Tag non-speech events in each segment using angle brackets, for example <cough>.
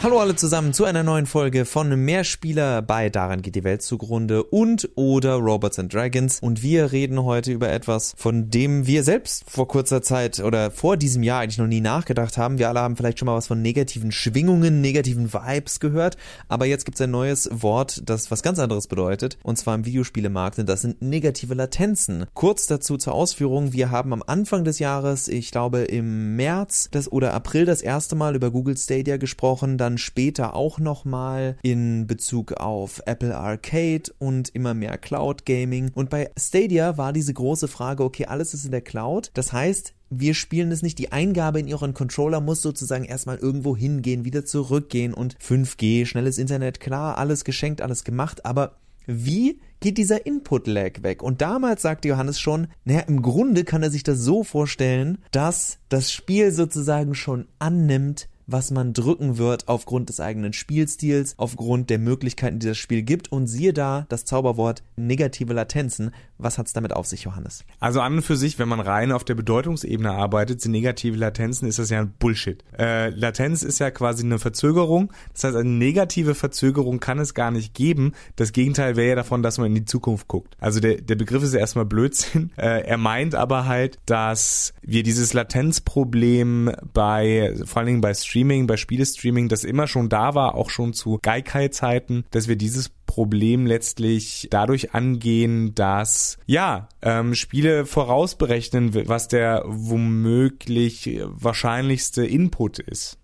Hallo alle zusammen zu einer neuen Folge von Mehrspieler bei Daran geht die Welt zugrunde und oder Robots and Dragons. Und wir reden heute über etwas, von dem wir selbst vor kurzer Zeit oder vor diesem Jahr eigentlich noch nie nachgedacht haben. Wir alle haben vielleicht schon mal was von negativen Schwingungen, negativen Vibes gehört, aber jetzt gibt es ein neues Wort, das was ganz anderes bedeutet. Und zwar im Videospielemarkt und das sind negative Latenzen. Kurz dazu zur Ausführung, wir haben am Anfang des Jahres, ich glaube im März das oder April das erste Mal über Google Stadia gesprochen, dann später auch nochmal in Bezug auf Apple Arcade und immer mehr Cloud Gaming. Und bei Stadia war diese große Frage, okay, alles ist in der Cloud. Das heißt, wir spielen es nicht. Die Eingabe in ihren Controller muss sozusagen erstmal irgendwo hingehen, wieder zurückgehen und 5G, schnelles Internet, klar, alles geschenkt, alles gemacht, aber wie geht dieser Input-Lag weg? Und damals sagte Johannes schon, naja, im Grunde kann er sich das so vorstellen, dass das Spiel sozusagen schon annimmt, was man drücken wird aufgrund des eigenen Spielstils, aufgrund der Möglichkeiten, die das Spiel gibt. Und siehe da das Zauberwort negative Latenzen. Was hat's damit auf sich, Johannes? Also an und für sich, wenn man rein auf der Bedeutungsebene arbeitet, sind negative Latenzen, ist das ja ein Bullshit. Äh, Latenz ist ja quasi eine Verzögerung. Das heißt, eine negative Verzögerung kann es gar nicht geben. Das Gegenteil wäre ja davon, dass man in die Zukunft guckt. Also der, der Begriff ist ja erstmal Blödsinn. <laughs> Äh, er meint aber halt, dass wir dieses Latenzproblem bei, vor allen Dingen bei Streaming Streaming, bei Spielestreaming, das immer schon da war, auch schon zu Geikai-Zeiten, dass wir dieses Problem letztlich dadurch angehen, dass ja ähm, Spiele vorausberechnen, was der womöglich wahrscheinlichste Input ist.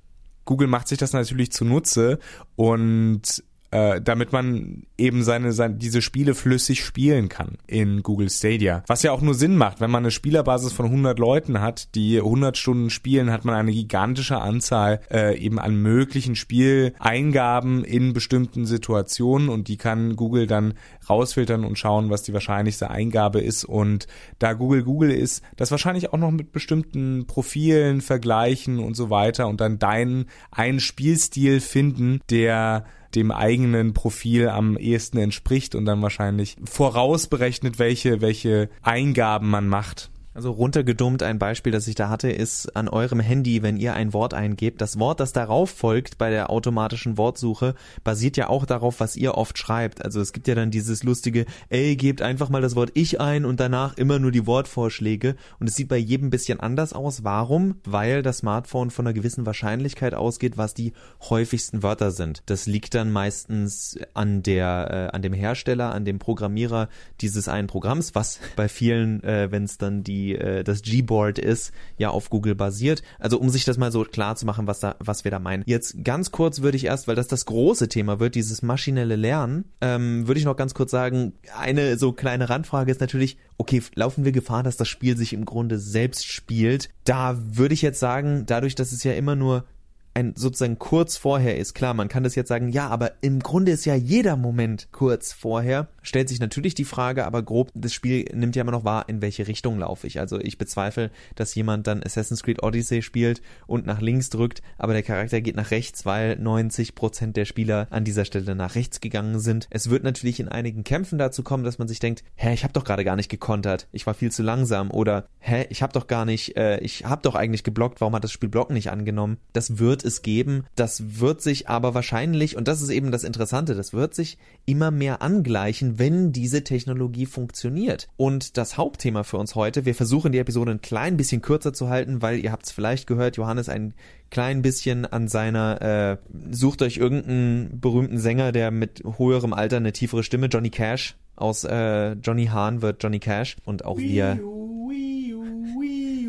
Google macht sich das natürlich zunutze und äh, damit man eben seine, seine diese Spiele flüssig spielen kann in Google Stadia. Was ja auch nur Sinn macht, wenn man eine Spielerbasis von 100 Leuten hat, die 100 Stunden spielen, hat man eine gigantische Anzahl äh, eben an möglichen Spieleingaben in bestimmten Situationen und die kann Google dann rausfiltern und schauen, was die wahrscheinlichste Eingabe ist und da Google Google ist, das wahrscheinlich auch noch mit bestimmten Profilen vergleichen und so weiter und dann deinen einen Spielstil finden, der dem eigenen Profil am ehesten entspricht und dann wahrscheinlich vorausberechnet, welche, welche Eingaben man macht. Also runtergedummt ein Beispiel, das ich da hatte, ist an eurem Handy, wenn ihr ein Wort eingebt. Das Wort, das darauf folgt bei der automatischen Wortsuche, basiert ja auch darauf, was ihr oft schreibt. Also es gibt ja dann dieses lustige, ey, gebt einfach mal das Wort ich ein und danach immer nur die Wortvorschläge. Und es sieht bei jedem bisschen anders aus. Warum? Weil das Smartphone von einer gewissen Wahrscheinlichkeit ausgeht, was die häufigsten Wörter sind. Das liegt dann meistens an der, äh, an dem Hersteller, an dem Programmierer dieses einen Programms, was bei vielen, äh, wenn es dann die die äh, das Gboard ist, ja auf Google basiert. Also um sich das mal so klar zu machen, was da was wir da meinen. Jetzt ganz kurz würde ich erst, weil das das große Thema wird, dieses maschinelle Lernen, ähm, würde ich noch ganz kurz sagen, eine so kleine Randfrage ist natürlich, okay, laufen wir Gefahr, dass das Spiel sich im Grunde selbst spielt? Da würde ich jetzt sagen, dadurch, dass es ja immer nur ein sozusagen kurz vorher ist. Klar, man kann das jetzt sagen, ja, aber im Grunde ist ja jeder Moment kurz vorher. Stellt sich natürlich die Frage, aber grob, das Spiel nimmt ja immer noch wahr, in welche Richtung laufe ich. Also ich bezweifle, dass jemand dann Assassin's Creed Odyssey spielt und nach links drückt, aber der Charakter geht nach rechts, weil 90 Prozent der Spieler an dieser Stelle nach rechts gegangen sind. Es wird natürlich in einigen Kämpfen dazu kommen, dass man sich denkt, hä, ich habe doch gerade gar nicht gekontert, ich war viel zu langsam oder hä, ich habe doch gar nicht, äh, ich habe doch eigentlich geblockt, warum hat das Spiel Blocken nicht angenommen? Das wird es geben. Das wird sich aber wahrscheinlich, und das ist eben das Interessante, das wird sich immer mehr angleichen, wenn diese Technologie funktioniert. Und das Hauptthema für uns heute, wir versuchen die Episode ein klein bisschen kürzer zu halten, weil ihr habt es vielleicht gehört, Johannes ein klein bisschen an seiner, äh, sucht euch irgendeinen berühmten Sänger, der mit höherem Alter eine tiefere Stimme, Johnny Cash, aus äh, Johnny Hahn wird Johnny Cash und auch wir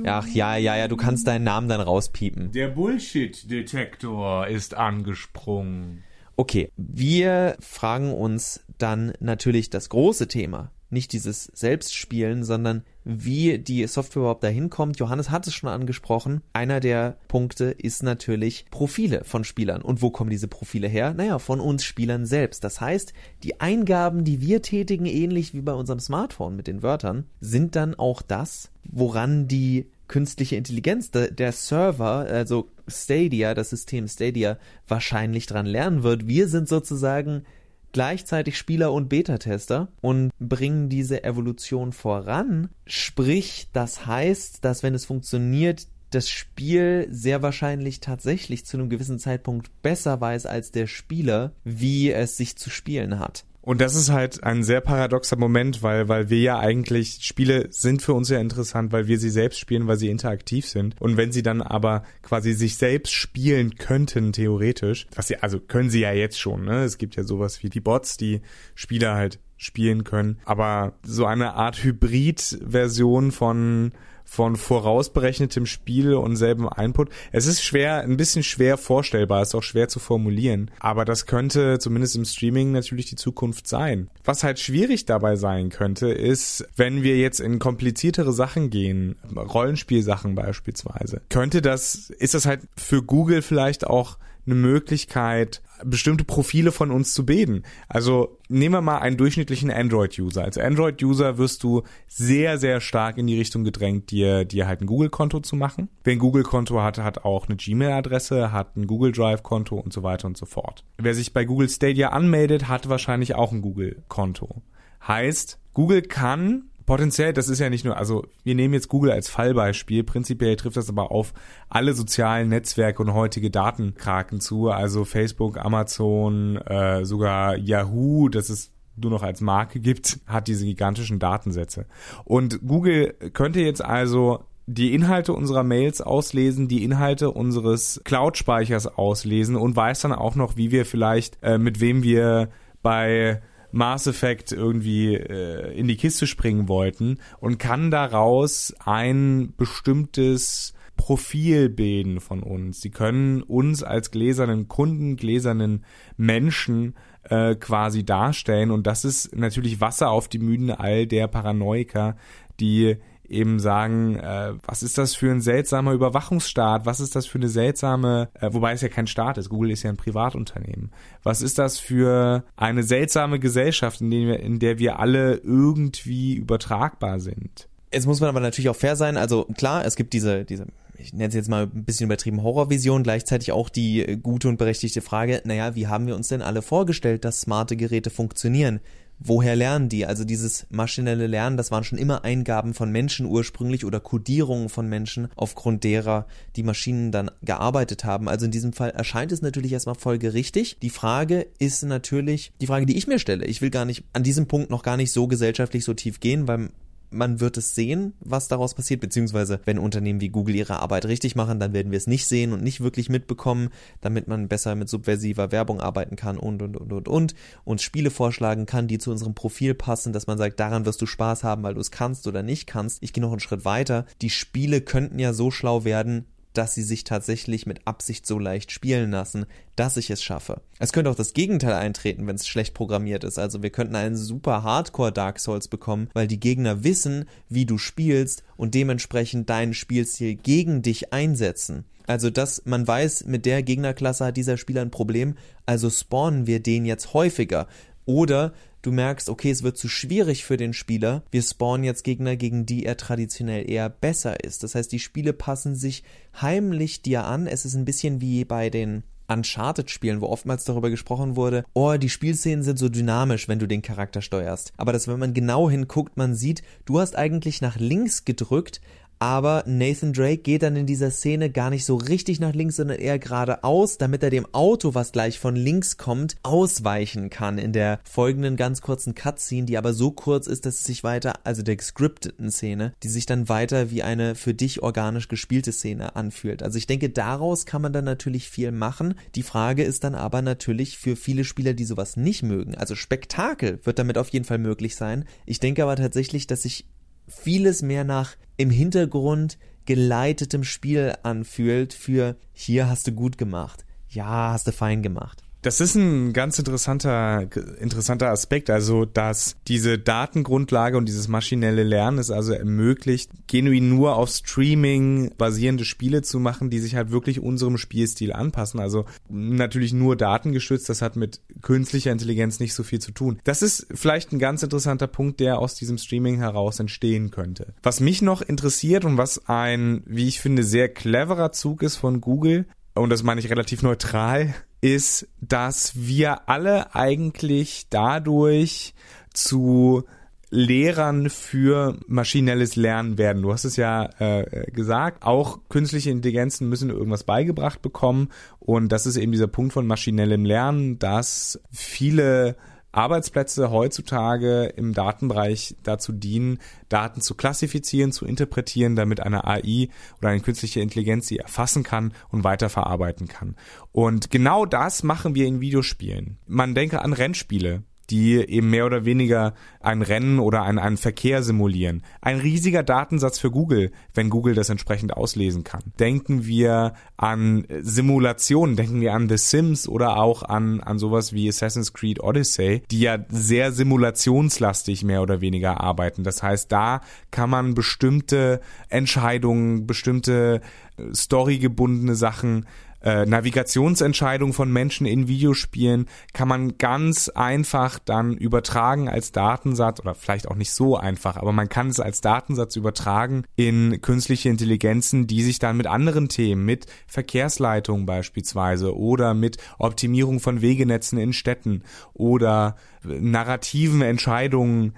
Ach ja, ja, ja, du kannst deinen Namen dann rauspiepen. Der Bullshit-Detektor ist angesprungen. Okay, wir fragen uns dann natürlich das große Thema. Nicht dieses Selbstspielen, sondern wie die Software überhaupt dahin kommt. Johannes hat es schon angesprochen. Einer der Punkte ist natürlich Profile von Spielern. Und wo kommen diese Profile her? Naja, von uns Spielern selbst. Das heißt, die Eingaben, die wir tätigen, ähnlich wie bei unserem Smartphone mit den Wörtern, sind dann auch das, woran die künstliche Intelligenz, der, der Server, also Stadia, das System Stadia, wahrscheinlich dran lernen wird. Wir sind sozusagen gleichzeitig Spieler und Beta-Tester und bringen diese Evolution voran. Sprich, das heißt, dass wenn es funktioniert, das Spiel sehr wahrscheinlich tatsächlich zu einem gewissen Zeitpunkt besser weiß als der Spieler, wie es sich zu spielen hat. Und das ist halt ein sehr paradoxer Moment, weil, weil wir ja eigentlich, Spiele sind für uns ja interessant, weil wir sie selbst spielen, weil sie interaktiv sind. Und wenn sie dann aber quasi sich selbst spielen könnten, theoretisch, was sie, also können sie ja jetzt schon, ne? Es gibt ja sowas wie die Bots, die Spieler halt spielen können. Aber so eine Art Hybrid-Version von von vorausberechnetem Spiel und selben Input. Es ist schwer, ein bisschen schwer vorstellbar, ist auch schwer zu formulieren, aber das könnte zumindest im Streaming natürlich die Zukunft sein. Was halt schwierig dabei sein könnte, ist, wenn wir jetzt in kompliziertere Sachen gehen, Rollenspielsachen beispielsweise, könnte das, ist das halt für Google vielleicht auch eine Möglichkeit, bestimmte Profile von uns zu bilden. Also nehmen wir mal einen durchschnittlichen Android-User. Als Android-User wirst du sehr, sehr stark in die Richtung gedrängt, dir, dir halt ein Google-Konto zu machen. Wer ein Google-Konto hat, hat auch eine Gmail-Adresse, hat ein Google Drive-Konto und so weiter und so fort. Wer sich bei Google Stadia anmeldet, hat wahrscheinlich auch ein Google-Konto. Heißt, Google kann Potenziell, das ist ja nicht nur, also wir nehmen jetzt Google als Fallbeispiel, prinzipiell trifft das aber auf alle sozialen Netzwerke und heutige Datenkraken zu, also Facebook, Amazon, äh, sogar Yahoo, das ist nur noch als Marke gibt, hat diese gigantischen Datensätze. Und Google könnte jetzt also die Inhalte unserer Mails auslesen, die Inhalte unseres Cloud-Speichers auslesen und weiß dann auch noch, wie wir vielleicht, äh, mit wem wir bei Mass Effect irgendwie äh, in die Kiste springen wollten und kann daraus ein bestimmtes Profil bilden von uns. Sie können uns als gläsernen Kunden, gläsernen Menschen äh, quasi darstellen und das ist natürlich Wasser auf die Müden all der Paranoiker, die eben sagen, äh, was ist das für ein seltsamer Überwachungsstaat, was ist das für eine seltsame, äh, wobei es ja kein Staat ist, Google ist ja ein Privatunternehmen. Was ist das für eine seltsame Gesellschaft, in der wir, in der wir alle irgendwie übertragbar sind? Jetzt muss man aber natürlich auch fair sein. Also klar, es gibt diese, diese ich nenne es jetzt mal ein bisschen übertrieben Horrorvision, gleichzeitig auch die gute und berechtigte Frage, naja, wie haben wir uns denn alle vorgestellt, dass smarte Geräte funktionieren? Woher lernen die? Also dieses maschinelle Lernen, das waren schon immer Eingaben von Menschen ursprünglich oder Codierungen von Menschen, aufgrund derer die Maschinen dann gearbeitet haben. Also in diesem Fall erscheint es natürlich erstmal folgerichtig. Die Frage ist natürlich die Frage, die ich mir stelle. Ich will gar nicht an diesem Punkt noch gar nicht so gesellschaftlich so tief gehen, weil man wird es sehen, was daraus passiert, beziehungsweise wenn Unternehmen wie Google ihre Arbeit richtig machen, dann werden wir es nicht sehen und nicht wirklich mitbekommen, damit man besser mit subversiver Werbung arbeiten kann und und und und und uns Spiele vorschlagen kann, die zu unserem Profil passen, dass man sagt, daran wirst du Spaß haben, weil du es kannst oder nicht kannst. Ich gehe noch einen Schritt weiter. Die Spiele könnten ja so schlau werden, dass sie sich tatsächlich mit Absicht so leicht spielen lassen, dass ich es schaffe. Es könnte auch das Gegenteil eintreten, wenn es schlecht programmiert ist. Also wir könnten einen super Hardcore Dark Souls bekommen, weil die Gegner wissen, wie du spielst und dementsprechend deinen Spielstil gegen dich einsetzen. Also, dass man weiß, mit der Gegnerklasse hat dieser Spieler ein Problem, also spawnen wir den jetzt häufiger. Oder du merkst, okay, es wird zu schwierig für den Spieler, wir spawnen jetzt Gegner, gegen die er traditionell eher besser ist. Das heißt, die Spiele passen sich heimlich dir an. Es ist ein bisschen wie bei den Uncharted-Spielen, wo oftmals darüber gesprochen wurde, oh, die Spielszenen sind so dynamisch, wenn du den Charakter steuerst. Aber dass, wenn man genau hinguckt, man sieht, du hast eigentlich nach links gedrückt, aber Nathan Drake geht dann in dieser Szene gar nicht so richtig nach links, sondern eher geradeaus, damit er dem Auto, was gleich von links kommt, ausweichen kann in der folgenden ganz kurzen Cutscene, die aber so kurz ist, dass es sich weiter, also der gescripteten Szene, die sich dann weiter wie eine für dich organisch gespielte Szene anfühlt. Also ich denke, daraus kann man dann natürlich viel machen. Die Frage ist dann aber natürlich für viele Spieler, die sowas nicht mögen. Also Spektakel wird damit auf jeden Fall möglich sein. Ich denke aber tatsächlich, dass sich vieles mehr nach im Hintergrund geleitetem Spiel anfühlt für hier hast du gut gemacht, ja, hast du fein gemacht. Das ist ein ganz interessanter, interessanter Aspekt, also dass diese Datengrundlage und dieses maschinelle Lernen es also ermöglicht, genuin nur auf Streaming basierende Spiele zu machen, die sich halt wirklich unserem Spielstil anpassen. Also natürlich nur datengestützt, das hat mit künstlicher Intelligenz nicht so viel zu tun. Das ist vielleicht ein ganz interessanter Punkt, der aus diesem Streaming heraus entstehen könnte. Was mich noch interessiert und was ein, wie ich finde, sehr cleverer Zug ist von Google, und das meine ich relativ neutral, ist, dass wir alle eigentlich dadurch zu Lehrern für maschinelles Lernen werden. Du hast es ja äh, gesagt, auch künstliche Intelligenzen müssen irgendwas beigebracht bekommen und das ist eben dieser Punkt von maschinellem Lernen, dass viele Arbeitsplätze heutzutage im Datenbereich dazu dienen, Daten zu klassifizieren, zu interpretieren, damit eine AI oder eine künstliche Intelligenz sie erfassen kann und weiterverarbeiten kann. Und genau das machen wir in Videospielen. Man denke an Rennspiele die eben mehr oder weniger ein Rennen oder einen, einen Verkehr simulieren. Ein riesiger Datensatz für Google, wenn Google das entsprechend auslesen kann. Denken wir an Simulationen, denken wir an The Sims oder auch an, an sowas wie Assassin's Creed Odyssey, die ja sehr simulationslastig mehr oder weniger arbeiten. Das heißt, da kann man bestimmte Entscheidungen, bestimmte äh, storygebundene Sachen äh, Navigationsentscheidungen von Menschen in Videospielen kann man ganz einfach dann übertragen als Datensatz oder vielleicht auch nicht so einfach, aber man kann es als Datensatz übertragen in künstliche Intelligenzen, die sich dann mit anderen Themen, mit Verkehrsleitungen beispielsweise oder mit Optimierung von Wegenetzen in Städten oder narrativen Entscheidungen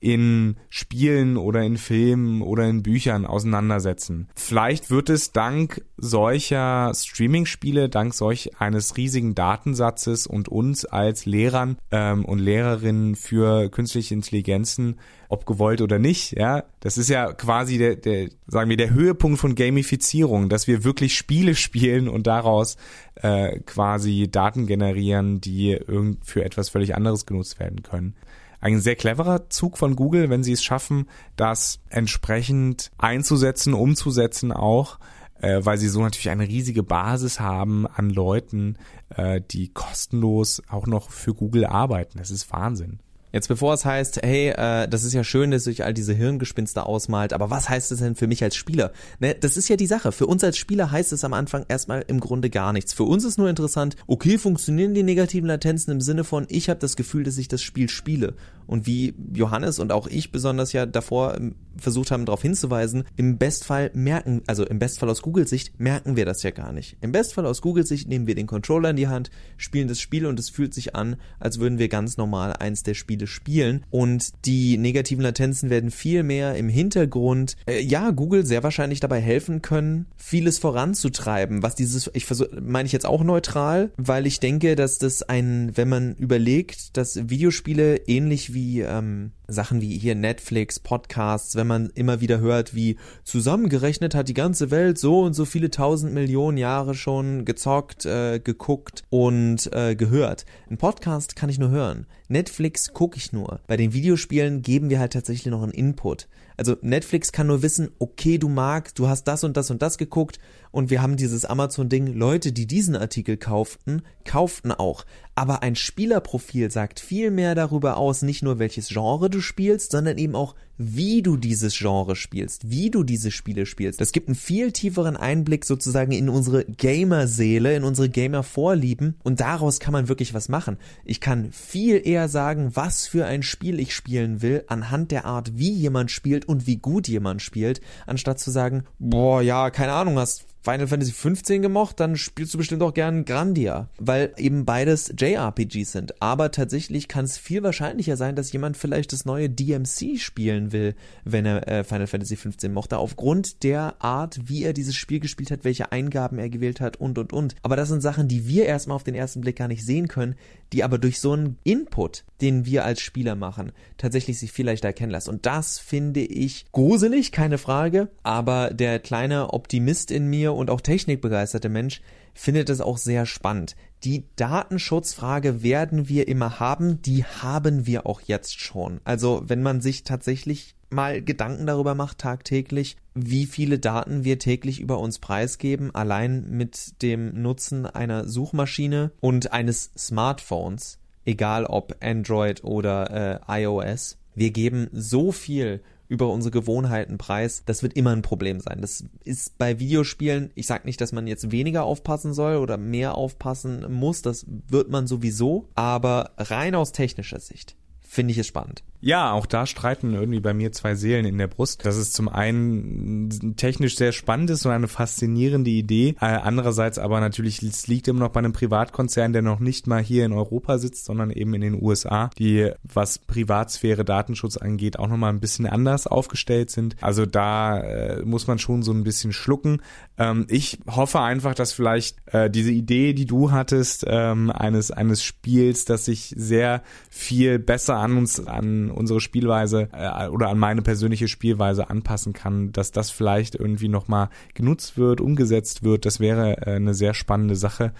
in Spielen oder in Filmen oder in Büchern auseinandersetzen. Vielleicht wird es dank solcher Streaming-Spiele, dank solch eines riesigen Datensatzes und uns als Lehrern ähm, und Lehrerinnen für künstliche Intelligenzen, ob gewollt oder nicht, ja, das ist ja quasi der, der, sagen wir, der Höhepunkt von Gamifizierung, dass wir wirklich Spiele <laughs> spielen und daraus äh, quasi Daten generieren, die irgend für etwas völlig anderes genutzt werden können ein sehr cleverer Zug von Google, wenn sie es schaffen, das entsprechend einzusetzen, umzusetzen auch, äh, weil sie so natürlich eine riesige Basis haben an Leuten, äh, die kostenlos auch noch für Google arbeiten. Das ist Wahnsinn. Jetzt bevor es heißt, hey, äh, das ist ja schön, dass sich all diese Hirngespinste ausmalt, aber was heißt es denn für mich als Spieler? Ne, das ist ja die Sache. Für uns als Spieler heißt es am Anfang erstmal im Grunde gar nichts. Für uns ist nur interessant, okay, funktionieren die negativen Latenzen im Sinne von, ich habe das Gefühl, dass ich das Spiel spiele. Und wie Johannes und auch ich besonders ja davor ähm, versucht haben, darauf hinzuweisen, im Bestfall merken, also im Bestfall aus Googles Sicht, merken wir das ja gar nicht. Im Bestfall aus Googles Sicht nehmen wir den Controller in die Hand, spielen das Spiel und es fühlt sich an, als würden wir ganz normal eins der Spiele Spiele spielen und die negativen Latenzen werden viel mehr im Hintergrund, äh, ja, Google sehr wahrscheinlich dabei helfen können, vieles voranzutreiben, was dieses, ich versuche, meine ich jetzt auch neutral, weil ich denke, dass das ein, wenn man überlegt, dass Videospiele ähnlich wie ähm, Sachen wie hier Netflix, Podcasts, wenn man immer wieder hört, wie zusammengerechnet hat die ganze Welt so und so viele tausend Millionen Jahre schon gezockt, äh, geguckt und äh, gehört. Ein Podcast kann ich nur hören. Netflix gucke ich nur. Bei den Videospielen geben wir halt tatsächlich noch einen Input. Also Netflix kann nur wissen, okay, du magst, du hast das und das und das geguckt und wir haben dieses Amazon-Ding, Leute, die diesen Artikel kauften, kauften auch. Aber ein Spielerprofil sagt viel mehr darüber aus, nicht nur welches Genre du spielst, sondern eben auch, wie du dieses Genre spielst, wie du diese Spiele spielst. Das gibt einen viel tieferen Einblick sozusagen in unsere Gamer-Seele, in unsere Gamer-Vorlieben und daraus kann man wirklich was machen. Ich kann viel eher sagen, was für ein Spiel ich spielen will, anhand der Art, wie jemand spielt und wie gut jemand spielt, anstatt zu sagen, boah, ja, keine Ahnung, hast Final Fantasy 15 gemocht, dann spielst du bestimmt auch gern Grandia, weil eben beides JRPGs sind. Aber tatsächlich kann es viel wahrscheinlicher sein, dass jemand vielleicht das neue DMC spielen will, wenn er äh, Final Fantasy 15 mochte, aufgrund der Art, wie er dieses Spiel gespielt hat, welche Eingaben er gewählt hat und und und. Aber das sind Sachen, die wir erstmal auf den ersten Blick gar nicht sehen können, die aber durch so einen Input, den wir als Spieler machen, tatsächlich sich viel leichter erkennen lassen. Und das finde ich gruselig, keine Frage, aber der kleine Optimist in mir und auch technikbegeisterte Mensch findet es auch sehr spannend. Die Datenschutzfrage werden wir immer haben, die haben wir auch jetzt schon. Also wenn man sich tatsächlich mal Gedanken darüber macht tagtäglich, wie viele Daten wir täglich über uns preisgeben, allein mit dem Nutzen einer Suchmaschine und eines Smartphones, egal ob Android oder äh, iOS. Wir geben so viel über unsere Gewohnheiten preis, das wird immer ein Problem sein. Das ist bei Videospielen, ich sage nicht, dass man jetzt weniger aufpassen soll oder mehr aufpassen muss, das wird man sowieso, aber rein aus technischer Sicht finde ich es spannend. Ja, auch da streiten irgendwie bei mir zwei Seelen in der Brust. Das ist zum einen technisch sehr spannend ist und eine faszinierende Idee. Äh, andererseits aber natürlich, es liegt immer noch bei einem Privatkonzern, der noch nicht mal hier in Europa sitzt, sondern eben in den USA, die, was Privatsphäre, Datenschutz angeht, auch nochmal ein bisschen anders aufgestellt sind. Also da äh, muss man schon so ein bisschen schlucken. Ähm, ich hoffe einfach, dass vielleicht äh, diese Idee, die du hattest, ähm, eines, eines Spiels, das sich sehr viel besser an uns, an unsere Spielweise äh, oder an meine persönliche Spielweise anpassen kann, dass das vielleicht irgendwie nochmal genutzt wird, umgesetzt wird. Das wäre äh, eine sehr spannende Sache.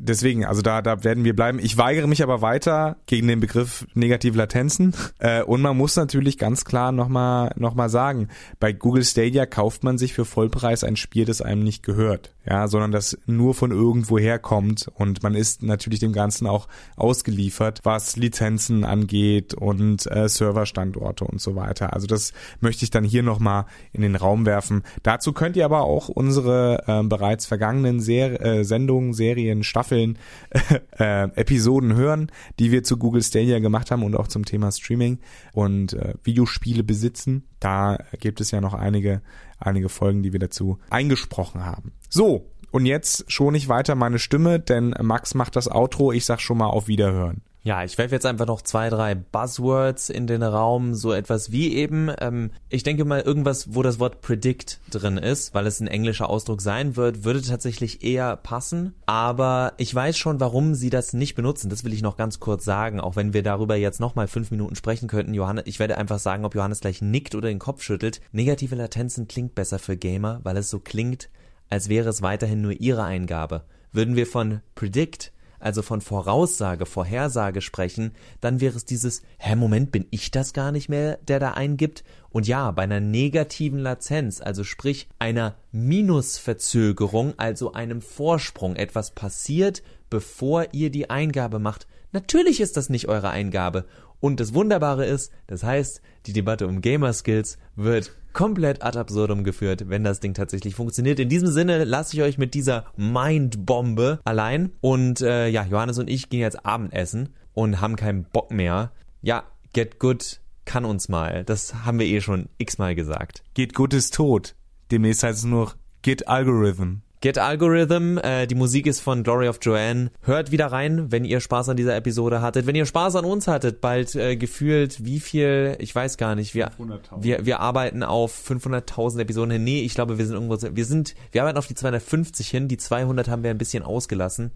Deswegen, also da, da werden wir bleiben. Ich weigere mich aber weiter gegen den Begriff negative Latenzen. <laughs> Äh, und man muss natürlich ganz klar nochmal noch mal sagen, bei Google Stadia kauft man sich für Vollpreis ein Spiel, das einem nicht gehört, ja, sondern das nur von irgendwoher kommt. Und man ist natürlich dem Ganzen auch ausgeliefert, was Lizenzen angeht und äh, Serverstandorte und so weiter. Also das möchte ich dann hier nochmal in den Raum werfen. Dazu könnt ihr aber auch unsere äh, bereits vergangenen Ser äh, Sendungen, Serien, Staffeln Staffeln, <laughs> äh, Episoden hören, die wir zu Google Stadia gemacht haben und auch zum Thema Streaming und äh, Videospiele besitzen. Da gibt es ja noch einige, einige Folgen, die wir dazu eingesprochen haben. So, und jetzt schon nicht weiter meine Stimme, denn Max macht das Outro. Ich sag schon mal auf Wiederhören. Ja, ich werfe jetzt einfach noch zwei, drei Buzzwords in den Raum, so etwas wie eben, ähm, ich denke mal irgendwas, wo das Wort predict drin ist, weil es ein englischer Ausdruck sein wird, würde tatsächlich eher passen, aber ich weiß schon, warum sie das nicht benutzen, das will ich noch ganz kurz sagen, auch wenn wir darüber jetzt nochmal fünf Minuten sprechen könnten, Johannes, ich werde einfach sagen, ob Johannes gleich nickt oder den Kopf schüttelt, negative Latenzen klingt besser für Gamer, weil es so klingt, als wäre es weiterhin nur ihre Eingabe. Würden wir von predict also von Voraussage, Vorhersage sprechen, dann wäre es dieses, hä, Moment, bin ich das gar nicht mehr, der da eingibt? Und ja, bei einer negativen Latenz, also sprich einer Minusverzögerung, also einem Vorsprung, etwas passiert, bevor ihr die Eingabe macht. Natürlich ist das nicht eure Eingabe. Und das Wunderbare ist, das heißt, die Debatte um Gamer Skills wird komplett ad absurdum geführt, wenn das Ding tatsächlich funktioniert. In diesem Sinne lasse ich euch mit dieser Mindbombe allein. Und äh, ja, Johannes und ich gehen jetzt Abendessen und haben keinen Bock mehr. Ja, Get Good kann uns mal. Das haben wir eh schon x-mal gesagt. Get Good ist tot. Demnächst heißt es nur Get Algorithm. Get Algorithm, äh, die Musik ist von Glory of Joanne. Hört wieder rein, wenn ihr Spaß an dieser Episode hattet. Wenn ihr Spaß an uns hattet, bald äh, gefühlt wie viel, ich weiß gar nicht, wir, wir, wir arbeiten auf 500.000 Episoden hin. Nee, ich glaube, wir sind irgendwo, wir sind, wir arbeiten auf die 250 hin. Die 200 haben wir ein bisschen ausgelassen.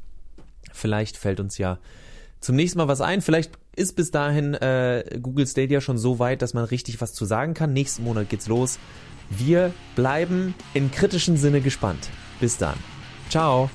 Vielleicht fällt uns ja zum nächsten Mal was ein. Vielleicht ist bis dahin äh, Google Stadia schon so weit, dass man richtig was zu sagen kann. Nächsten Monat geht's los. Wir bleiben in kritischen Sinne gespannt. Bis dann. Ciao.